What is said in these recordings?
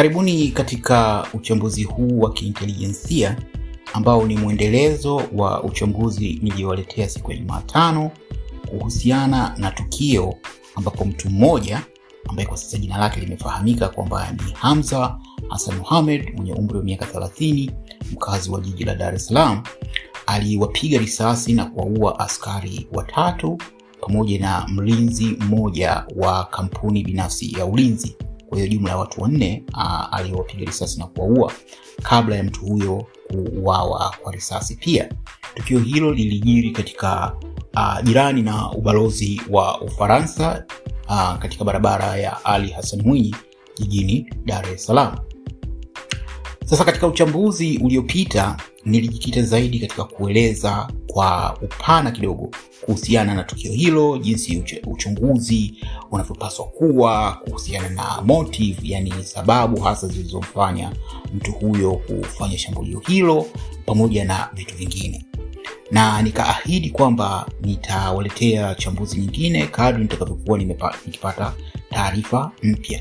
Karibuni katika uchambuzi huu wa kiintelijensia ambao ni mwendelezo wa uchambuzi niliyowaletea siku ya Jumatano kuhusiana na tukio ambapo mtu mmoja ambaye kwa sasa jina lake limefahamika kwamba ni Hamza Hassan Mohamed mwenye umri wa miaka 30 mkazi wa jiji la Dar es Salaam aliwapiga risasi na kuwaua askari watatu pamoja na mlinzi mmoja wa kampuni binafsi ya ulinzi. Kwa hiyo jumla ya watu wanne aliyowapiga risasi na kuwaua kabla ya mtu huyo kuuawa kwa risasi. Pia tukio hilo lilijiri katika jirani na ubalozi wa Ufaransa uh, katika barabara ya Ali Hassan Mwinyi jijini Dar es Salaam. Sasa katika uchambuzi uliopita nilijikita zaidi katika kueleza kwa upana kidogo kuhusiana na tukio hilo, jinsi uchunguzi unavyopaswa kuwa kuhusiana na motive, yani sababu hasa zilizomfanya mtu huyo kufanya shambulio hilo, pamoja na vitu vingine, na nikaahidi kwamba nitawaletea chambuzi nyingine kadri nitakavyokuwa nikipata taarifa mpya.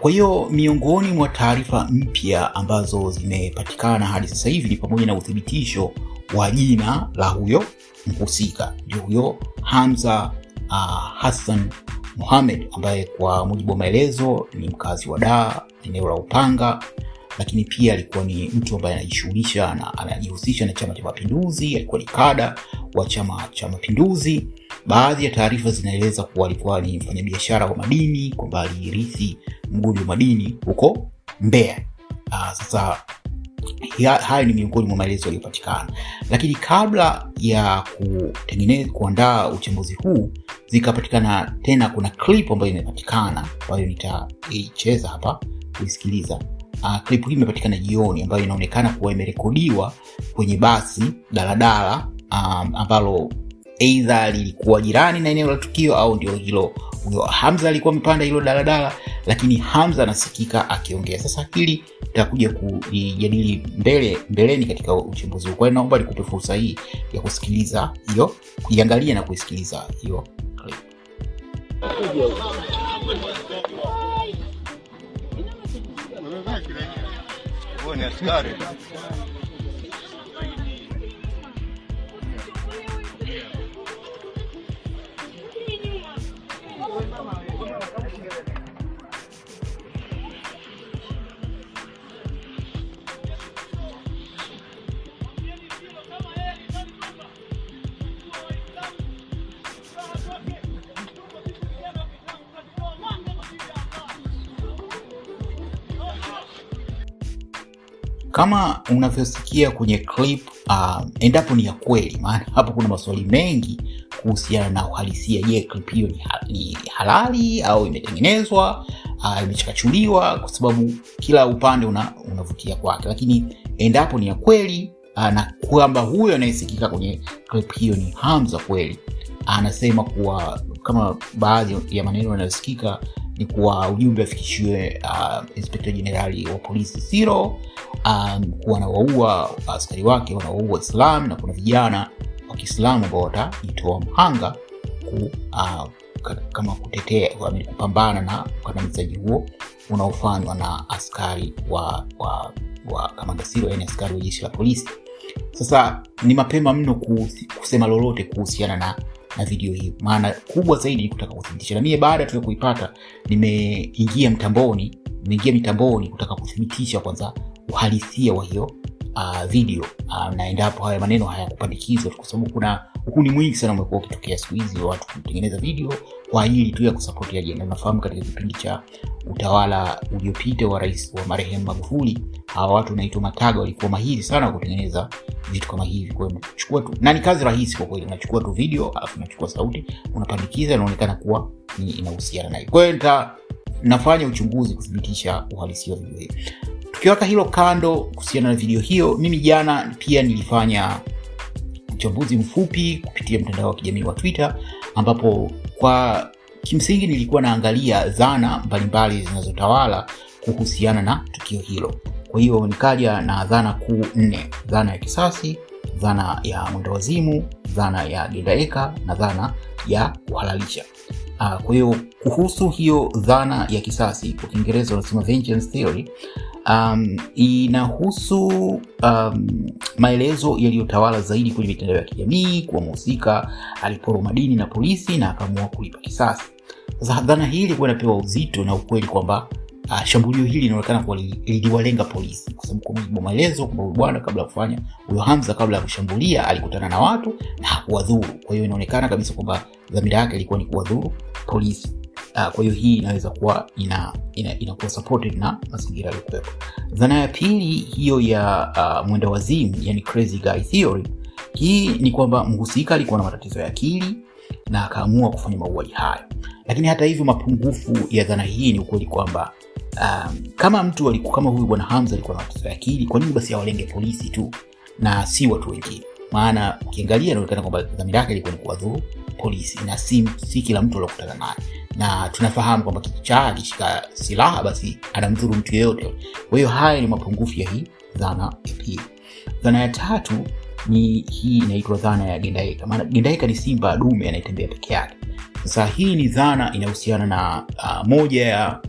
Kwa hiyo miongoni mwa taarifa mpya ambazo zimepatikana hadi sasa hivi ni pamoja na uthibitisho wa jina la huyo mhusika, ndio huyo Hamza uh, Hassan Mohamed ambaye kwa mujibu wa maelezo ni mkazi wa Dar, eneo la Upanga, lakini pia alikuwa ni mtu ambaye anajishughulisha na anajihusisha na Chama cha Mapinduzi, alikuwa ni kada wa Chama cha Mapinduzi. Baadhi ya taarifa zinaeleza kuwa alikuwa ni mfanyabiashara wa madini, kwamba alirithi mgodi wa madini huko Mbeya. Uh, sasa hayo ni miongoni mwa maelezo yaliyopatikana, lakini kabla ya kutengeneza kuandaa uchambuzi huu zikapatikana tena, kuna clip ambayo imepatikana ambayo nitaicheza hapa kuisikiliza. Uh, clip hii imepatikana jioni, ambayo inaonekana kuwa imerekodiwa kwenye basi daladala um, ambalo eidha lilikuwa jirani na eneo la tukio au ndio hilo huyo Hamza alikuwa amepanda hilo daladala, lakini Hamza anasikika akiongea. Sasa hili tutakuja kulijadili mbele mbeleni katika uchambuzi huu. Kwa naomba nikupe fursa hii ya kusikiliza hiyo, kuiangalia na kuisikiliza hiyo clip. Kama unavyosikia kwenye clip uh, endapo ni ya kweli, maana hapo kuna maswali mengi kuhusiana na uhalisia. Je, clip hiyo ni, ni halali au imetengenezwa, uh, imechakachuliwa? Kwa sababu kila upande una, unavutia kwake, lakini endapo ni ya kweli uh, na kwamba huyo anayesikika kwenye clip hiyo ni Hamza kweli, anasema kuwa kama baadhi ya maneno yanayosikika ni kuwa ujumbe afikishiwe uh, inspekta jenerali wa polisi Siro um, kuwa anawaua askari wake wanawaua waislam na kuna vijana wa Kiislamu ambao watajitoa mhanga ku, uh, kama kutetea kupambana na ukandamizaji huo unaofanywa na askari wa, wa, wa kamanda Siro, yani askari wa jeshi la polisi. Sasa ni mapema mno kusema lolote kuhusiana na na video hii, maana kubwa zaidi ni kutaka kuthibitisha. Na mie baada tu ya kuipata nimeingia mtamboni, nimeingia mitamboni kutaka kuthibitisha kwanza uhalisia wa hiyo uh, video uh, na endapo haya maneno hayakupandikizwa, kwa sababu kuna uhuni mwingi sana umekuwa ukitokea siku hizi wa watu kutengeneza video kwa ajili tu ya kusapoti ajenda. Unafahamu, katika kipindi cha utawala uliopita wa rais wa marehemu Magufuli, hawa watu naitwa Mataga walikuwa mahiri sana kutengeneza vitu kama hivi. Kwa hiyo unachukua tu, na ni kazi rahisi kwa kweli, unachukua tu video alafu unachukua sauti unapandikiza, inaonekana kuwa inahusiana nayo. Kwa hiyo nafanya uchunguzi kuthibitisha uhalisia wa video hii. Tukiweka hilo kando, kuhusiana na video hiyo, mimi jana pia nilifanya uchambuzi mfupi kupitia mtandao wa kijamii wa Twitter ambapo kwa kimsingi nilikuwa naangalia dhana mbalimbali zinazotawala kuhusiana na tukio hilo. Kwa hiyo nikaja na dhana kuu nne: dhana ya kisasi, dhana ya mwendawazimu, dhana ya gendaeka na dhana ya kuhalalisha. Uh, kwa hiyo kuhusu hiyo dhana ya kisasi kwa Kiingereza wanasema theory um, inahusu um, maelezo yaliyotawala zaidi kwenye mitandao ya kijamii kuwa mhusika aliporwa madini na polisi na akaamua kulipa kisasi. Sasa dhana hii ilikuwa inapewa uzito na ukweli kwamba uh, shambulio hili linaonekana kuwa liliwalenga polisi, kwa sababu kwa mujibu wa maelezo kwamba bwana kabla ya kufanya huyo Hamza, kabla ya kushambulia, alikutana na watu na hakuwadhuru. Kwa hiyo inaonekana kabisa kwamba dhamira yake ilikuwa ni kuwadhuru polisi. Uh, kwa hiyo hii inaweza kuwa ina, ina, inakuwa supported na mazingira yaliyokuwepo. Dhana ya pili hiyo ya uh, mwenda wazimu, yani crazy guy theory, hii ni kwamba mhusika alikuwa na matatizo ya akili na akaamua kufanya mauaji hayo. Lakini hata hivyo, mapungufu ya dhana hii ni ukweli kwamba um, kama mtu kama huyu bwana Hamza alikuwa na matatizo ya akili, kwa nini basi awalenge polisi tu na si watu wengine? Maana ukiangalia inaonekana kwamba dhamira yake ilikuwa ni kuwadhuru polisi na si, si kila mtu aliokutana naye na tunafahamu kwamba kichaa akishika silaha basi anamdhuru mtu yeyote. Kwa hiyo haya ni mapungufu ya hii dhana ya pili. Dhana ya tatu ni hii inaitwa dhana ya gendaika. Maana gendaika ni simba dume anayetembea peke yake. Sasa hii ni dhana inahusiana na uh, moja ya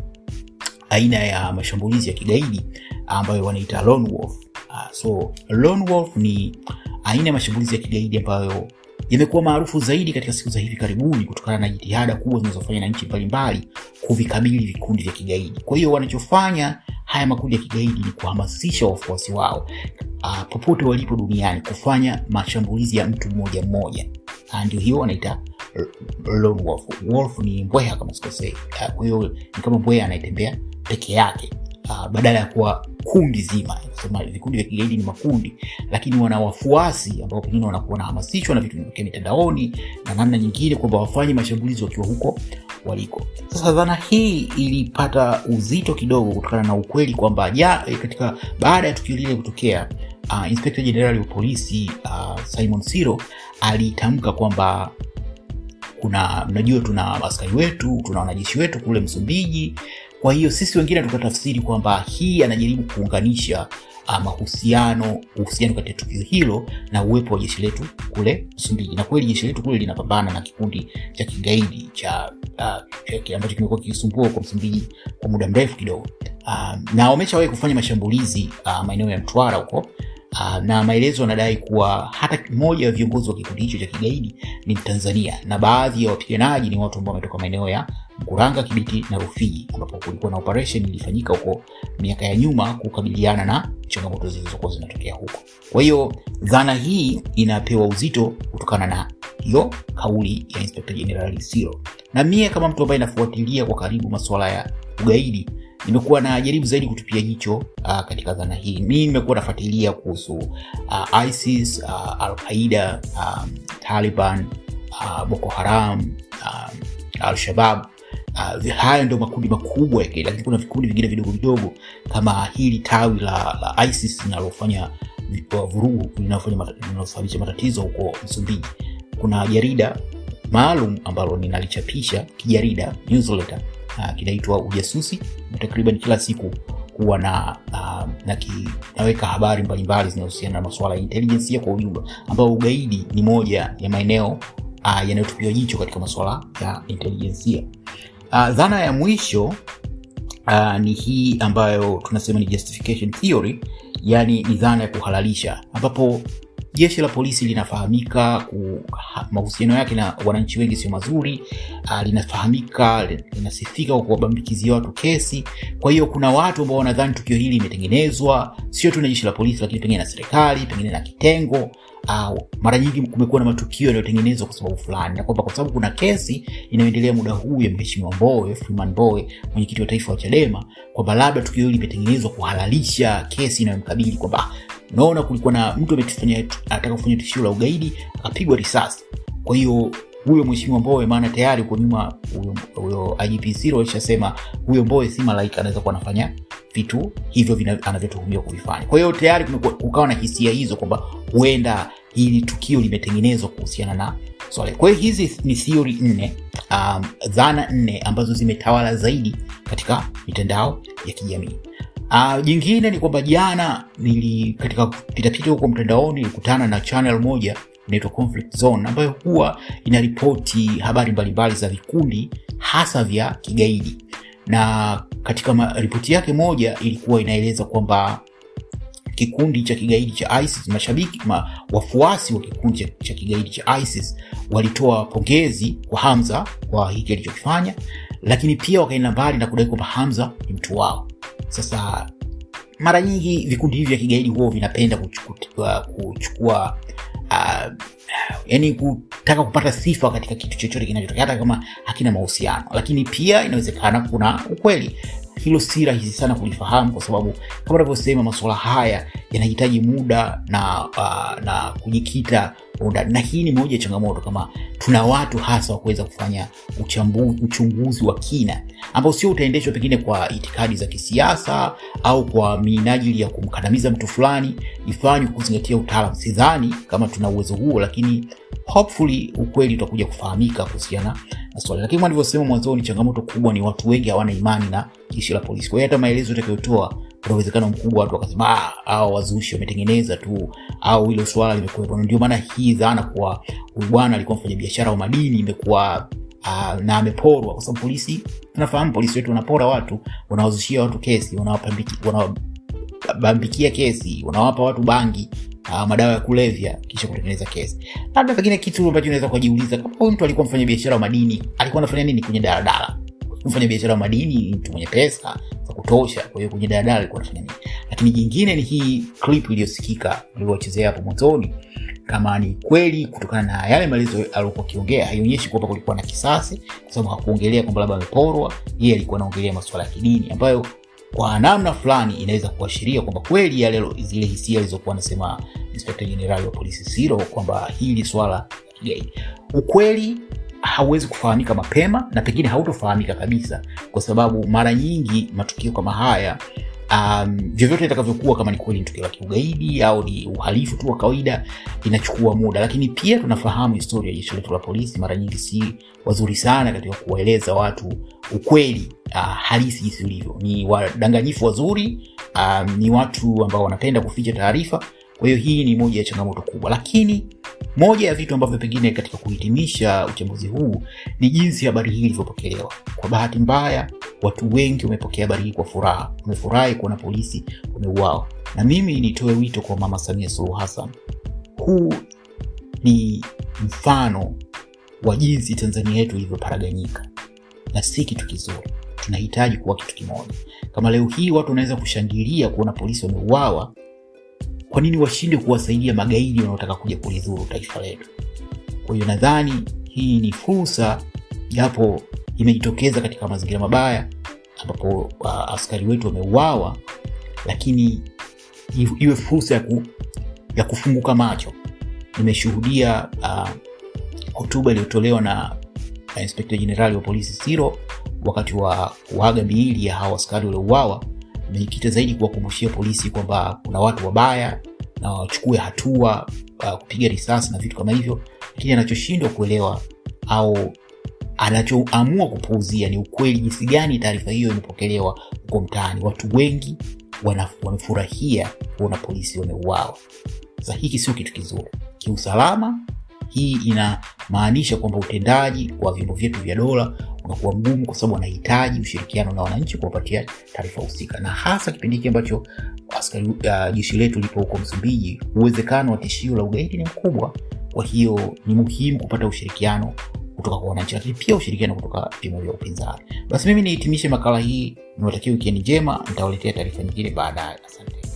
aina ya mashambulizi ya kigaidi ambayo wanaita lone wolf. Uh, so lone wolf ni aina ya mashambulizi ya kigaidi ambayo yamekuwa maarufu zaidi katika siku za hivi karibuni kutokana na jitihada kubwa zinazofanya na nchi mbalimbali kuvikabili vikundi vya kigaidi. Kwa hiyo wanachofanya haya makundi ya kigaidi ni kuhamasisha wafuasi wao uh, popote walipo duniani kufanya mashambulizi ya mtu mmoja mmoja. Uh, ndio hiyo wanaita lone wolf. Wolf ni mbweha kama sikosei. Kwa hiyo ni kama mbweha anayetembea peke yake uh, badala ya kuwa kundi zima. Vikundi vya kigaidi ni makundi, lakini wana wafuasi ambao pengine wanahamasishwa na vitu vinatokea mitandaoni na namna nyingine, kwamba wafanye mashambulizi wakiwa huko waliko. Sasa dhana hii ilipata uzito kidogo kutokana na ukweli kwamba ja, katika baada ya tukio lile kutokea, uh, inspekta Jenerali wa polisi uh, Simon Siro alitamka kwamba kuna mnajua, tuna askari wetu, tuna wanajeshi wetu kule Msumbiji kwa hiyo sisi wengine tukatafsiri kwamba hii anajaribu kuunganisha mahusiano uhusiano kati ya tukio hilo na uwepo wa jeshi letu kule Msumbiji. Na kweli jeshi letu kule linapambana na kikundi cha kigaidi cha uh, kimekuwa kikisumbua kwa Msumbiji kwa muda mrefu kidogo, uh, na wameshawahi kufanya mashambulizi uh, maeneo ya Mtwara huko. Uh, na maelezo yanadai kuwa hata mmoja wa viongozi wa kikundi hicho cha kigaidi ni Mtanzania na baadhi ya wapiganaji ni watu ambao wametoka maeneo ya Mkuranga, Kibiti na Rufiji, ambapo kulikuwa na operation ilifanyika huko miaka ya nyuma kukabiliana na changamoto zilizokuwa zinatokea huko. Kwa hiyo dhana hii inapewa uzito kutokana na hiyo kauli ya Inspector General Siro, na mie kama mtu ambaye nafuatilia kwa karibu masuala ya ugaidi nimekuwa najaribu zaidi kutupia jicho uh, katika dhana hii. Mi nimekuwa nafuatilia kuhusu uh, ISIS, uh, Al-Qaida, um, Taliban, uh, Boko Haram, um, Al-Shabab. Uh, haya ndio makundi makubwa yake lakini kuna vikundi vingine vidogo vidogo kama hili tawi la, la ISIS linalofanya vurugu linalosababisha matatizo huko Msumbiji. Kuna jarida maalum ambalo ninalichapisha kijarida newsletter uh, kinaitwa Ujasusi. Takriban kila siku huwa na, uh, na kinaweka habari mbalimbali zinahusiana na masuala ya intelijensia kwa ujumla, ambao ugaidi ni moja ya maeneo uh, yanayotupiwa jicho katika masuala ya intelijensia. Uh, dhana ya mwisho uh, ni hii ambayo tunasema ni justification theory, yani ni dhana ya kuhalalisha, ambapo jeshi la polisi linafahamika mahusiano yake na wananchi wengi sio mazuri. Uh, linafahamika linasifika kwa kuwabambikizia watu kesi. Kwa hiyo kuna watu ambao wanadhani tukio hili limetengenezwa sio tu na jeshi la polisi, lakini pengine na serikali, pengine na kitengo au mara nyingi kumekuwa na matukio yanayotengenezwa kwa sababu fulani, na kwamba kwa sababu kuna kesi inayoendelea muda huu ya mheshimiwa Mbowe, Freeman Mbowe, mwenyekiti wa taifa wa Chadema, kwamba labda tukio hili limetengenezwa kuhalalisha kesi inayomkabili kwamba unaona, kulikuwa na mtu anataka kufanya tishio la ugaidi akapigwa risasi. Kwa hiyo huyo mheshimiwa Mbowe, maana tayari huko nyuma huyo IGP alishasema huyo Mbowe si malaika, anaweza kuwa anafanya vitu hivyo anavyotuhumiwa kuvifanya. Kwa hiyo tayari kukawa na hisia hizo kwamba huenda hili tukio limetengenezwa kuhusiana na swala. Kwa hiyo hizi ni theory nne, um, dhana nne ambazo zimetawala zaidi katika mitandao ya kijamii. Uh, jingine ni kwamba jana nili katika pitapita huko mtandaoni nilikutana na channel moja inaitwa conflict zone ambayo huwa inaripoti habari mbalimbali za vikundi hasa vya kigaidi na katika ripoti yake moja ilikuwa inaeleza kwamba kikundi cha kigaidi cha ISIS, mashabiki ma, wafuasi wa kikundi cha, kigaidi cha ISIS walitoa pongezi kwa Hamza kwa hiki alichokifanya, lakini pia wakaenda mbali na kudai kwamba Hamza ni mtu wao. Sasa mara nyingi vikundi hivi vya kigaidi huwa vinapenda kuchukua, kuchukua uh, yani kutaka kupata sifa katika kitu chochote kinachotokea hata kama hakina mahusiano, lakini pia inawezekana kuna ukweli hilo si rahisi sana kulifahamu kwa sababu kama unavyosema masuala haya yanahitaji muda na uh, na kujikita undani na hii ni moja ya changamoto kama tuna watu hasa wa kuweza kufanya uchambu, uchunguzi wa kina ambao sio utaendeshwa pengine kwa itikadi za kisiasa au kwa minajili ya kumkandamiza mtu fulani ifanywe kuzingatia utaalam sidhani kama tuna uwezo huo lakini hopefully ukweli utakuja kufahamika kuhusiana na swali lakini kama nilivyosema mwanzoni changamoto kubwa ni watu wengi hawana imani na jeshi la polisi. Kwa hiyo hata maelezo utakayotoa kuna uwezekano mkubwa watu wakasema au wazushi wametengeneza tu au hilo swala limekuwepo. Ndio maana hii dhana kuwa huyu bwana alikuwa mfanya biashara wa madini imekuwa uh, na ameporwa kwa sababu polisi tunafahamu polisi wetu wanapora watu wanawazushia watu kesi wanawabambikia kesi wanawapa watu bangi uh, madawa ya kulevya kisha kutengeneza kesi. Labda pengine kitu ambacho unaweza kujiuliza kama mtu alikuwa mfanya biashara wa madini alikuwa anafanya nini kwenye daladala? Mfanya biashara wa madini mtu mwenye pesa kutosha kwa hiyo kwenye daladala alikuwa anafanya nini lakini jingine ni hii clip iliyosikika uliochezea hapo mwanzoni kama ni kweli kutokana na yale maelezo aliokuwa akiongea haionyeshi kwamba kulikuwa na kisasi kwa sababu hakuongelea kwamba labda ameporwa yeye alikuwa anaongelea masuala ya kidini ambayo kwa namna fulani inaweza kuashiria kwamba kweli yale zile hisia alizokuwa anasema inspekta jenerali wa polisi siro kwamba hili swala la kigaidi. Ukweli hauwezi kufahamika mapema na pengine hautofahamika kabisa kwa sababu mara nyingi matukio kama haya um, vyovyote itakavyokuwa kama ni kweli ni tukio la kiugaidi au ni uhalifu tu wa kawaida inachukua muda. Lakini pia tunafahamu historia ya jeshi letu la polisi mara nyingi si wazuri sana katika kuwaeleza watu ukweli uh, halisi jinsi ulivyo ni wadanganyifu wazuri um, ni watu ambao wanapenda kuficha taarifa. Kwa hiyo hii ni moja ya changamoto kubwa. Lakini moja ya vitu ambavyo pengine katika kuhitimisha uchambuzi huu ni jinsi habari hii ilivyopokelewa. Kwa bahati mbaya watu wengi wamepokea habari hii kwa furaha. Wamefurahi kuona polisi wameuawa. Na mimi nitoe wito kwa mama samia suluhu hassan. Huu ni mfano wa jinsi tanzania yetu ilivyoparaganyika. Na si kitu kizuri. Tunahitaji kuwa kitu kimoja. Kama leo hii watu wanaweza kushangilia kuona polisi wameuawa kwa nini washinde kuwasaidia magaidi wanaotaka kuja kulidhuru taifa letu? Kwa hiyo nadhani hii ni fursa japo imejitokeza katika mazingira mabaya ambapo uh, askari wetu wameuawa lakini iwe fursa ya, ku, ya kufunguka macho. Nimeshuhudia hotuba uh, iliyotolewa na uh, inspekta jenerali wa polisi siro wakati wa kuaga miili ya hawa askari waliouawa imejikita zaidi kuwakumbushia polisi kwamba kuna watu wabaya na wachukue hatua uh, kupiga risasi na vitu kama hivyo. Lakini anachoshindwa kuelewa au anachoamua kupuuzia ni ukweli jinsi gani taarifa hiyo imepokelewa huko mtaani. Watu wengi wamefurahia kuona polisi wameuawa. Sasa hiki sio kitu kizuri. Kiusalama hii inamaanisha kwamba utendaji wa vyombo vyetu vya dola unakuwa mgumu kwa sababu wanahitaji ushirikiano na wananchi kuwapatia taarifa husika. Na hasa kipindi hiki ambacho askari uh, letu lipo huko msumbiji uwezekano wa tishio la ugaidi ni mkubwa. Kwa hiyo ni muhimu kupata ushirikiano kutoka kwa wananchi lakini pia ushirikiano kutoka vyombo vya upinzani. Basi mimi nihitimishe makala hii. Niwatakia wikendi njema. Nitawaletea taarifa nyingine baadaye. Asante